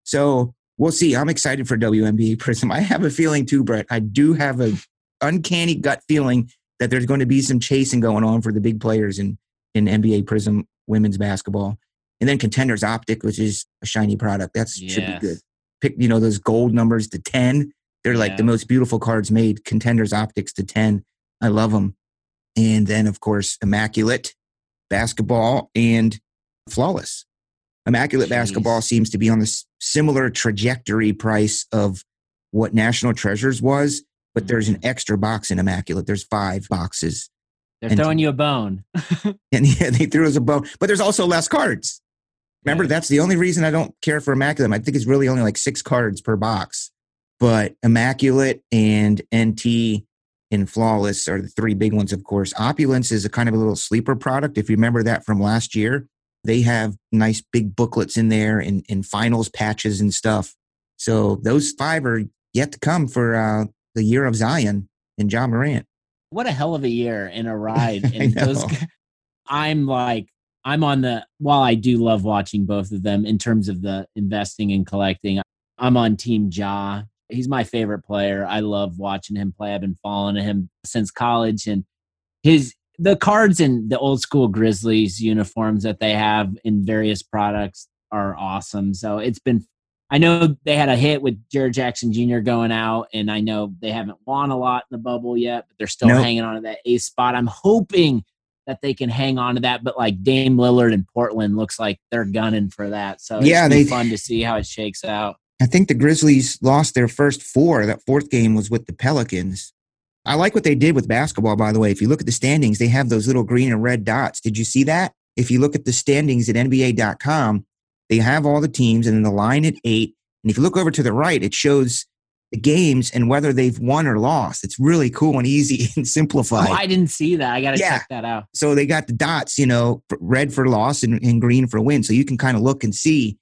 B: So we'll see. I'm excited for WNBA Prism. I have a feeling too, Brett. I do have a uncanny gut feeling that there's going to be some chasing going on for the big players in, in NBA Prism women's basketball. And then Contenders Optic, which is a shiny product. That yes. should be good. Pick, you know, those gold numbers to 10. They're like yeah. the most beautiful cards made. Contenders Optics to 10. I love them. and then of course Immaculate Basketball and Flawless. Immaculate Jeez. Basketball seems to be on the similar trajectory price of what National Treasures was, but mm-hmm. there's an extra box in Immaculate. There's five boxes.
A: They're and, throwing you a bone. *laughs*
B: and yeah, they threw us a bone, but there's also less cards. Remember, yeah. that's the only reason I don't care for Immaculate. I think it's really only like six cards per box. But Immaculate and NT and Flawless are the three big ones, of course. Opulence is a kind of a little sleeper product. If you remember that from last year, they have nice big booklets in there and, and finals patches and stuff. So those five are yet to come for uh, the year of Zion and John Morant.
A: What a hell of a year in a *laughs* ride. And those I'm like I'm on the while I do love watching both of them in terms of the investing and collecting, I'm on team Ja. He's my favorite player. I love watching him play. I've been following him since college and his the cards and the old school Grizzlies uniforms that they have in various products are awesome. So it's been I know they had a hit with Jaren Jackson Jr. going out, and I know they haven't won a lot in the bubble yet, but they're still nope. hanging on to that ace spot. I'm hoping that they can hang on to that, but like Dame Lillard and Portland looks like they're gunning for that. So yeah, they fun to see how it shakes out.
B: I think the Grizzlies lost their first four. That fourth game was with the Pelicans. I like what they did with basketball, by the way. If you look at the standings, they have those little green and red dots. Did you see that? If you look at the standings at NBA.com, they have all the teams and then the line at eight. And if you look over to the right, it shows the games and whether they've won or lost. It's really cool and easy *laughs* and simplified.
A: Oh, I didn't see that. I got to yeah. check that out.
B: So they got the dots, you know, red for loss and, and green for win. So you can kind of look and see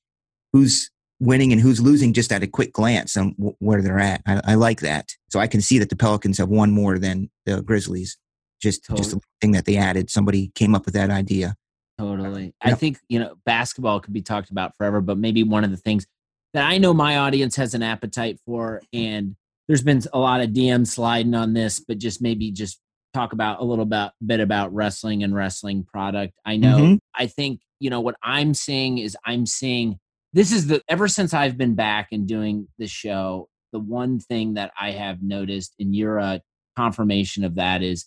B: who's winning and who's losing just at a quick glance on where they're at. I, I, like that. So I can see that the Pelicans have won more than the Grizzlies. Just, totally. just a thing that they added. Somebody came up with that idea.
A: Totally. I think, you know, basketball could be talked about forever, but maybe one of the things that I know my audience has an appetite for, and there's been a lot of DM sliding on this, but just maybe just talk about a little about, bit about wrestling and wrestling product. I know, mm-hmm. I think, you know, what I'm seeing is I'm seeing this is the ever since I've been back and doing the show, the one thing that I have noticed, and you're a confirmation of that, is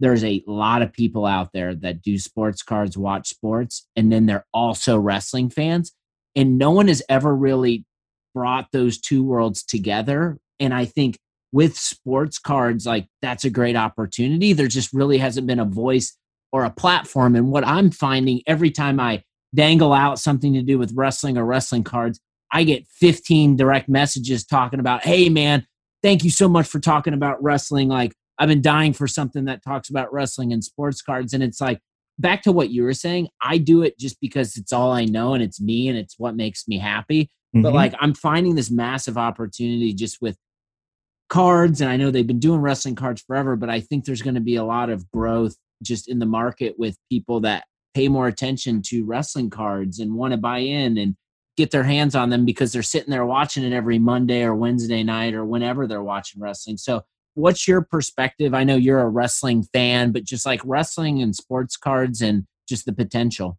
A: there's a lot of people out there that do sports cards, watch sports, and then they're also wrestling fans. And no one has ever really brought those two worlds together. And I think with sports cards, like that's a great opportunity. There just really hasn't been a voice or a platform. And what I'm finding every time I dangle out something to do with wrestling or wrestling cards, I get 15 direct messages talking about, hey, man, thank you so much for talking about wrestling. Like, I've been dying for something that talks about wrestling and sports cards. And it's like, back to what you were saying, I do it just because it's all I know and it's me and it's what makes me happy. Mm-hmm. But like, I'm finding this massive opportunity just with cards. And I know they've been doing wrestling cards forever, but I think there's going to be a lot of growth just in the market with people that pay more attention to wrestling cards and want to buy in and get their hands on them because they're sitting there watching it every Monday or Wednesday night or whenever they're watching wrestling. So what's your perspective? I know you're a wrestling fan, but just like wrestling and sports cards and just the potential.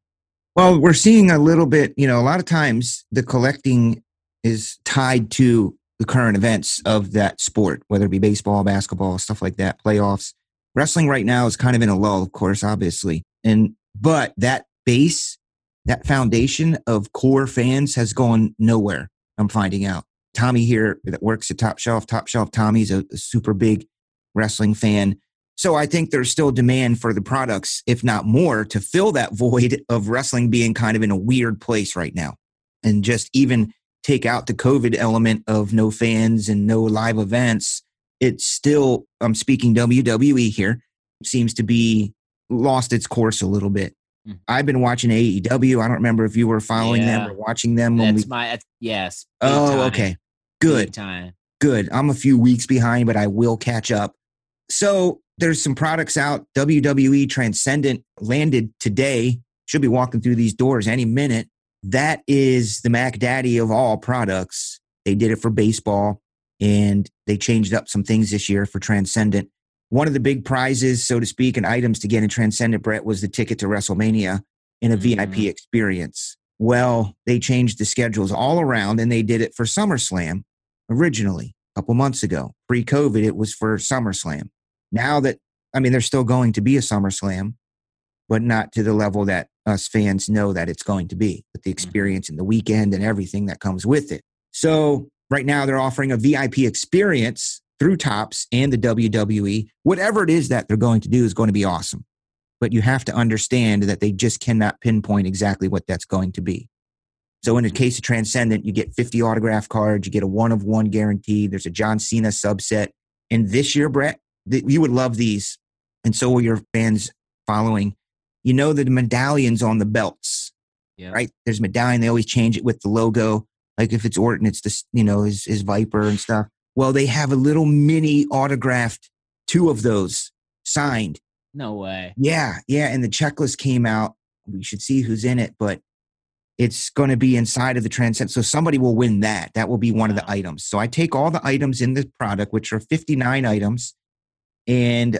B: Well, we're seeing a little bit, you know, a lot of times the collecting is tied to the current events of that sport, whether it be baseball, basketball, stuff like that, playoffs. Wrestling right now is kind of in a lull, of course, obviously. And, but that base, that foundation of core fans has gone nowhere, I'm finding out. Tommy here that works at Top Shelf. Top Shelf Tommy's a, a super big wrestling fan. So I think there's still demand for the products, if not more, to fill that void of wrestling being kind of in a weird place right now. And just even take out the COVID element of no fans and no live events, it's still, I'm speaking WWE here, seems to be lost its course a little bit. Hmm. I've been watching AEW. I don't remember if you were following yeah. them or watching them.
A: When That's we... my yes.
B: Oh, time. okay. Good. time. Good. I'm a few weeks behind, but I will catch up. So there's some products out. WWE Transcendent landed today. Should be walking through these doors any minute. That is the Mac Daddy of all products. They did it for baseball and they changed up some things this year for Transcendent. One of the big prizes, so to speak, and items to get in Transcendent, Brett, was the ticket to WrestleMania in a mm-hmm. VIP experience. Well, they changed the schedules all around and they did it for SummerSlam originally a couple months ago. Pre COVID, it was for SummerSlam. Now that I mean, there's still going to be a SummerSlam, but not to the level that us fans know that it's going to be with the mm-hmm. experience and the weekend and everything that comes with it. So right now they're offering a VIP experience through Tops and the WWE. Whatever it is that they're going to do is going to be awesome. But you have to understand that they just cannot pinpoint exactly what that's going to be. So in the case of Transcendent, you get 50 autograph cards, you get a one of one guarantee. There's a John Cena subset. And this year, Brett, you would love these. And so will your fans following. You know the medallions on the belts, yeah. right? There's medallion. They always change it with the logo. Like if it's Orton, it's this, you know, his, his Viper and stuff. Well, they have a little mini autographed two of those signed.
A: No way.
B: Yeah, yeah. And the checklist came out. We should see who's in it, but it's going to be inside of the transcend. So somebody will win that. That will be one of the items. So I take all the items in the product, which are 59 items, and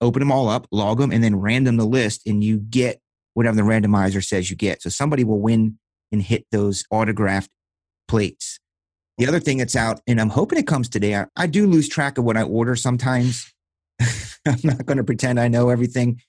B: open them all up, log them, and then random the list, and you get whatever the randomizer says you get. So somebody will win and hit those autographed plates. The other thing that's out, and I'm hoping it comes today, I, I do lose track of what I order sometimes. *laughs* I'm not going to pretend I know everything,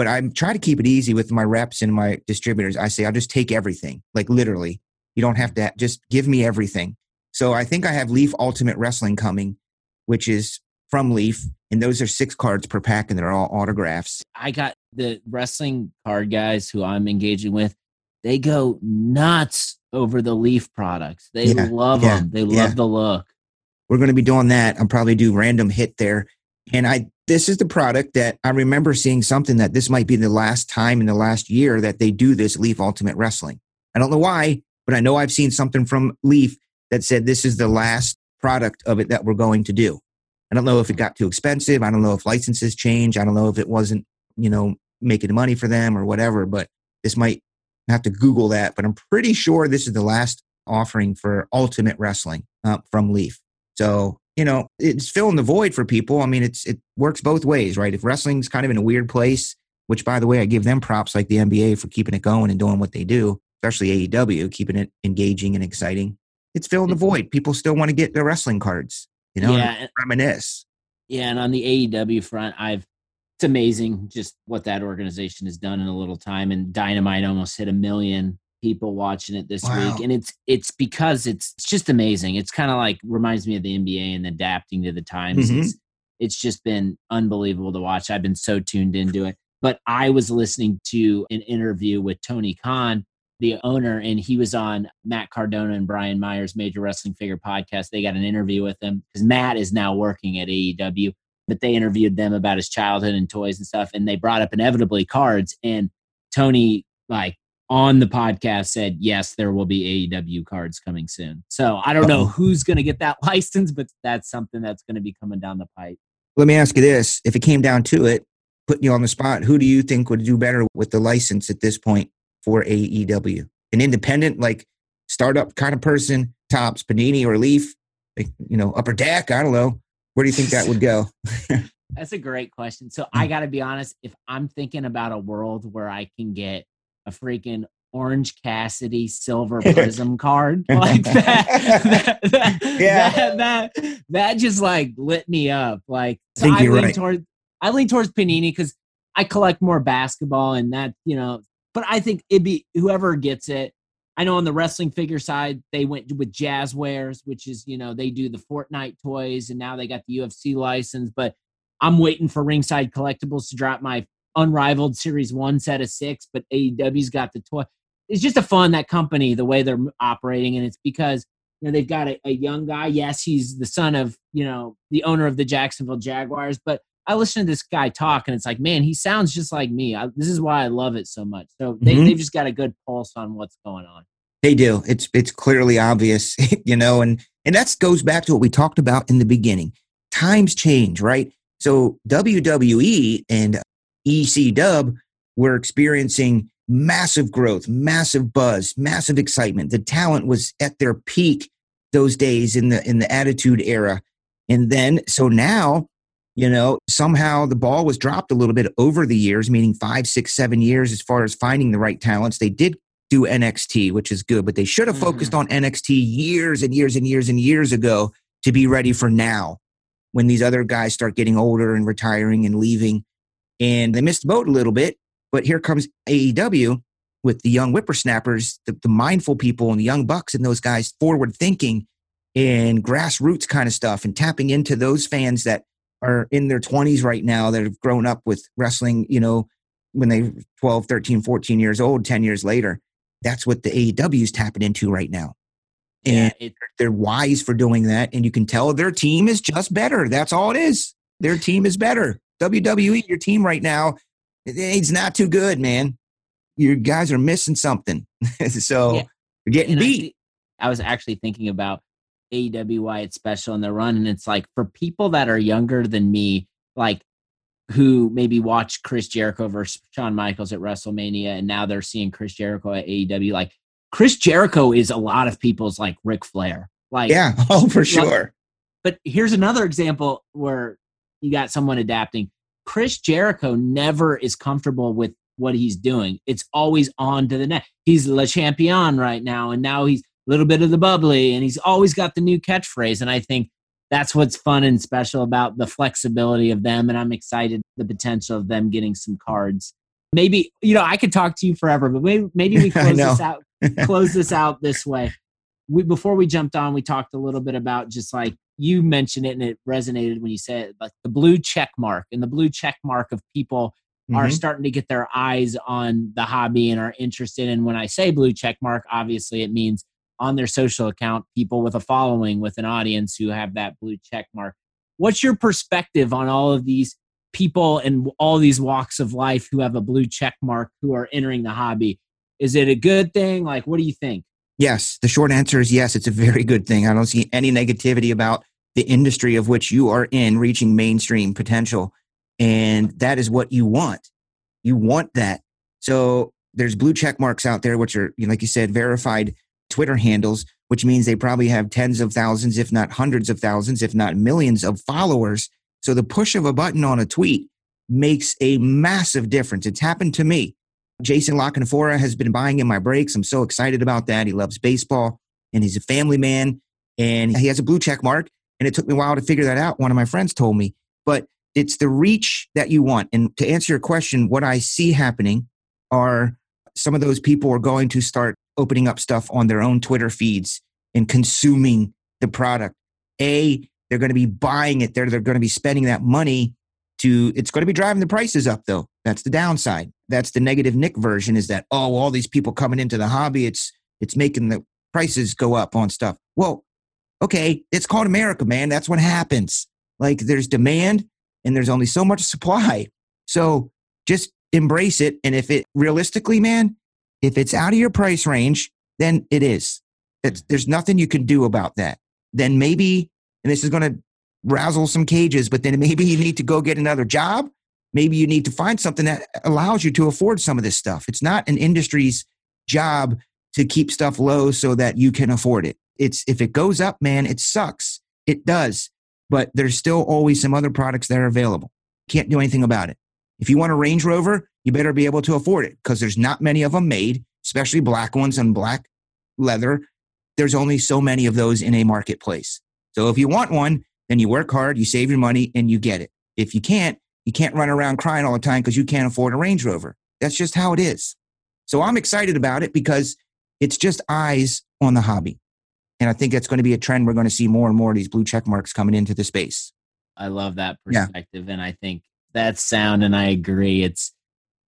B: but I try to keep it easy with my reps and my distributors. I say, I'll just take everything, like literally. You don't have to just give me everything. So I think I have Leaf Ultimate Wrestling coming, which is from Leaf, and those are six cards per pack, and they're all autographs.
A: I got the wrestling card guys who I'm engaging with. They go nuts over the Leaf products. They yeah, love yeah, them. They love yeah. the look.
B: We're going to be doing that. I'll probably do random hit there. And I this is the product that I remember seeing something that this might be the last time in the last year that they do this Leaf Ultimate Wrestling. I don't know why, but I know I've seen something from Leaf that said this is the last product of it that we're going to do. I don't know if it got too expensive. I don't know if licenses change. I don't know if it wasn't, you know, making money for them or whatever, but this might have to Google that. But I'm pretty sure this is the last offering for Ultimate Wrestling uh, from Leaf. So, you know, it's filling the void for people. I mean, it's it works both ways, right? If wrestling's kind of in a weird place, which by the way, I give them props like the NBA for keeping it going and doing what they do, especially AEW, keeping it engaging and exciting. It's filling the mm-hmm. void. People still want to get their wrestling cards you know, yeah, reminisce.
A: Yeah, and on the AEW front, I've it's amazing just what that organization has done in a little time. And Dynamite almost hit a million people watching it this wow. week, and it's it's because it's it's just amazing. It's kind of like reminds me of the NBA and adapting to the times. Mm-hmm. It's it's just been unbelievable to watch. I've been so tuned into it. But I was listening to an interview with Tony Khan the owner, and he was on Matt Cardona and Brian Myers' Major Wrestling Figure podcast. They got an interview with him because Matt is now working at AEW, but they interviewed them about his childhood and toys and stuff, and they brought up inevitably cards. And Tony, like on the podcast, said yes, there will be AEW cards coming soon. So I don't know who's going to get that *laughs* license, but that's something that's going to be coming down the pipe.
B: Let me ask you this: If it came down to it, putting you on the spot, who do you think would do better with the license at this point? for AEW. An independent, like startup kind of person, Topps, Panini, or Leaf, like, you know, Upper Deck. I don't know. Where do you think that would go? *laughs*
A: That's a great question. So I hmm. got to be honest. If I'm thinking about a world where I can get a freaking Orange Cassidy silver *laughs* prism card *laughs* like that, that, that, yeah. that, that, that just like lit me up. Like
B: so I, I lean right.
A: towards I lean towards Panini because I collect more basketball and that you know but I think it'd be whoever gets it. I know on the wrestling figure side, they went with Jazwares, which is, you know, they do the Fortnite toys and now they got the UFC license. But I'm waiting for Ringside Collectibles to drop my unrivaled Series 1 set of six, but AEW's got the toy. It's just a fun, that company, the way they're operating. And it's because, you know, they've got a, a young guy. Yes, he's the son of, you know, the owner of the Jacksonville Jaguars, but I listen to this guy talk and it's like, man, he sounds just like me. I, this is why I love it so much. So they, mm-hmm. they've just got a good pulse on what's going on.
B: They do. It's it's clearly obvious, *laughs* you know, and and that goes back to what we talked about in the beginning. Times change, right? So WWE and EC Dub were experiencing massive growth, massive buzz, massive excitement. The talent was at their peak those days in the in the Attitude Era, and then so now you know, somehow the ball was dropped a little bit over the years, meaning five, six, seven years as far as finding the right talents. They did do NXT, which is good, but they should have mm-hmm. focused on NXT years and years and years and years ago to be ready for now. when these other guys start getting older and retiring and leaving. And they missed the boat a little bit, but here comes AEW with the young whippersnappers, the, the mindful people and the young bucks and those guys forward thinking and grassroots kind of stuff and tapping into those fans that are in their 20s right now that have grown up with wrestling, you know, when they 12, 13, 14 years old, 10 years later. That's what the AEW is tapping into right now. And yeah, it, they're wise for doing that. And you can tell their team is just better. That's all it is. Their team is better. WWE, your team right now, it's not too good, man. Your guys are missing something. *laughs* so yeah. you're getting and beat.
A: I, I was actually thinking about AEW why it's special in the run. And it's like for people that are younger than me, like who maybe watched Chris Jericho versus Shawn Michaels at WrestleMania, and now they're seeing Chris Jericho at AEW. Like Chris Jericho is a lot of people's like Ric Flair. Like
B: yeah, *laughs* oh for sure.
A: Like, but here's another example where you got someone adapting. Chris Jericho never is comfortable with what he's doing. It's always on to the next. He's Le Champion right now, and now he's a little bit of the bubbly, and he's always got the new catchphrase. And I think that's what's fun and special about the flexibility of them. And I'm excited the potential of them getting some cards. Maybe, you know, I could talk to you forever, but maybe, maybe we *laughs* close this out, close this out this way. We, before we jumped on, we talked a little bit about just like you mentioned it and it resonated when you said it, like the blue check mark and the blue check mark of people mm-hmm. are starting to get their eyes on the hobby and are interested. In when I say blue check mark, obviously it means on their social account people with a following with an audience who have that blue check mark. What's your perspective on all of these people and all these walks of life who have a blue check mark who are entering the hobby? Is it a good thing? Like what do you think?
B: Yes the short answer is yes it's a very good thing. I don't see any negativity about the industry of which you are in reaching mainstream potential and that is what you want you want that so there's blue check marks out there which are like you said verified Twitter handles, which means they probably have tens of thousands, if not hundreds of thousands, if not millions of followers. So the push of a button on a tweet makes a massive difference. It's happened to me. Jason La Canfora has been buying in my breaks. I'm so excited about that. He loves baseball and he's a family man and he has a blue check mark. And it took me a while to figure that out. One of my friends told me, but it's the reach that you want. And to answer your question, what I see happening are some of those people are going to start opening up stuff on their own Twitter feeds and consuming the product. A, they're going to be buying it. They're, they're going to be spending that money to, it's going to be driving the prices up though. That's the downside. That's the negative Nick version is that, oh, all these people coming into the hobby, it's, it's making the prices go up on stuff. Well, okay, it's called America, man. That's what happens. Like there's demand and there's only so much supply. So just embrace it. And if it realistically, man, if it's out of your price range, then it is. It's, there's nothing you can do about that. Then maybe, and this is going to razzle some cages, but then maybe you need to go get another job. Maybe you need to find something that allows you to afford some of this stuff. It's not an industry's job to keep stuff low so that you can afford it. It's if it goes up, man, it sucks. It does. But there's still always some other products that are available. Can't do anything about it. If you want a Range Rover, you better be able to afford it because there's not many of them made, especially black ones and black leather. There's only so many of those in a marketplace. So if you want one, then you work hard, you save your money, and you get it. If you can't, you can't run around crying all the time because you can't afford a Range Rover. That's just how it is. So I'm excited about it because it's just eyes on the hobby. And I think that's going to be a trend. We're going to see more and more of these blue check marks coming into the space.
A: I love that perspective. Yeah. And I think that's sound. And I agree. It's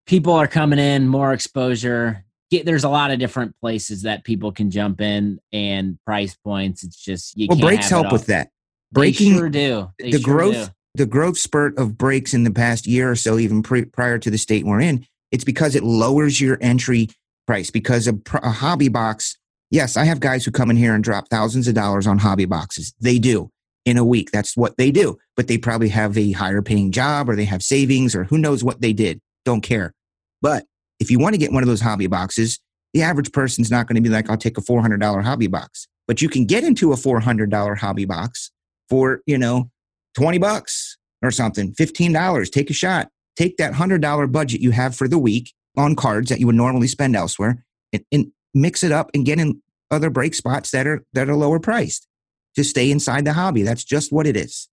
A: people are coming in, more exposure. Get, there's a lot of different places that people can jump in and price points. It's just
B: you well, breaks help with that. Breaking
A: they sure do.
B: They the sure growth, do. the growth spurt of breaks in the past year or so, even pre, prior to the state we're in, it's because it lowers your entry price. Because a, a hobby box, yes, I have guys who come in here and drop thousands of dollars on hobby boxes. They do in a week. That's what they do. But they probably have a higher paying job or they have savings or who knows what they did. Don't care. But if you want to get one of those hobby boxes, the average person's not going to be like, I'll take a $400 hobby box. But you can get into a $400 hobby box for, you know, 20 bucks or something, $15. Take a shot. Take that $100 budget you have for the week on cards that you would normally spend elsewhere and, and mix it up and get in other break spots that are that are lower priced to stay inside the hobby. That's just what it is.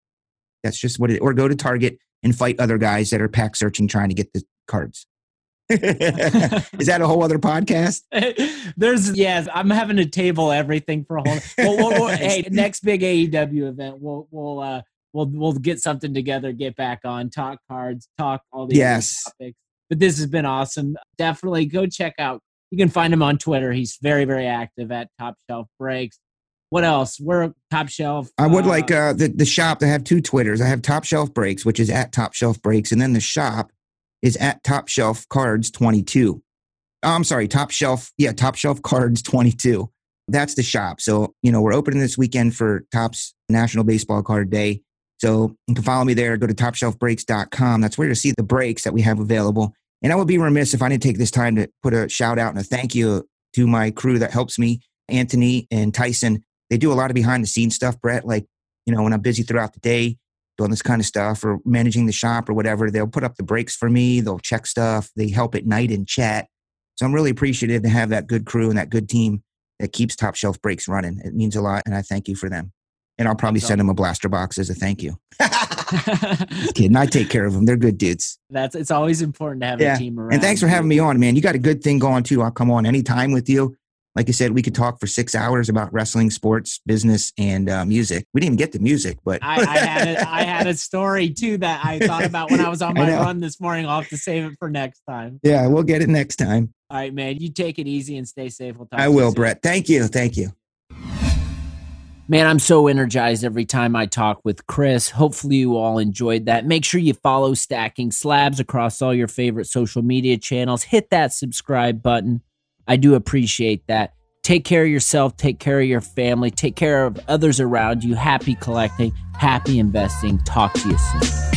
B: That's just what it. Or go to Target and fight other guys that are pack searching trying to get the cards. *laughs* Is that a whole other podcast? *laughs*
A: There's yes, I'm having to table everything for a whole. Well, we'll, we'll, *laughs* hey, next big AEW event, we'll we'll uh we'll we'll get something together, get back on, talk cards, talk all these
B: yes.
A: topics. But this has been awesome. Definitely go check out. You can find him on Twitter. He's very very active at Top Shelf Breaks. What else? We're Top Shelf.
B: I would uh, like uh, the the shop. I have two Twitters. I have Top Shelf Breaks, which is at Top Shelf Breaks, and then the shop is at Top Shelf Cards 22. Oh, I'm sorry, Top Shelf. Yeah, Top Shelf Cards 22. That's the shop. So, you know, we're opening this weekend for Topps National Baseball Card Day. So you can follow me there. Go to topshelfbreaks.com. That's where you'll see the breaks that we have available. And I would be remiss if I didn't take this time to put a shout out and a thank you to my crew that helps me, Anthony and Tyson. They do a lot of behind the scenes stuff, Brett. Like, you know, when I'm busy throughout the day, doing this kind of stuff or managing the shop or whatever. They'll put up the breaks for me. They'll check stuff. They help at night and chat. So I'm really appreciative to have that good crew and that good team that keeps Top Shelf Breaks running. It means a lot, and I thank you for them. And I'll probably send them a blaster box as a thank you. *laughs* kidding. I take care of them. They're good dudes.
A: That's it's always important to have yeah. a team around.
B: And thanks for having me on, man. You got a good thing going too. I'll come on anytime with you like I said, we could talk for six hours about wrestling, sports, business, and uh, music. We didn't even get to music, but
A: I, I, had a, I had a story too that I thought about when I was on *laughs* my run this morning. I'll have to save it for next time.
B: Yeah, we'll get it next time.
A: All right, man. You take it easy and stay safe. We'll talk.
B: I will, Brett. Thank you. Thank you.
A: Man, I'm so energized every time I talk with Chris. Hopefully, you all enjoyed that. Make sure you follow Stacking Slabs across all your favorite social media channels. Hit that subscribe button. I do appreciate that. Take care of yourself, take care of your family, take care of others around you. Happy collecting, happy investing. Talk to you soon.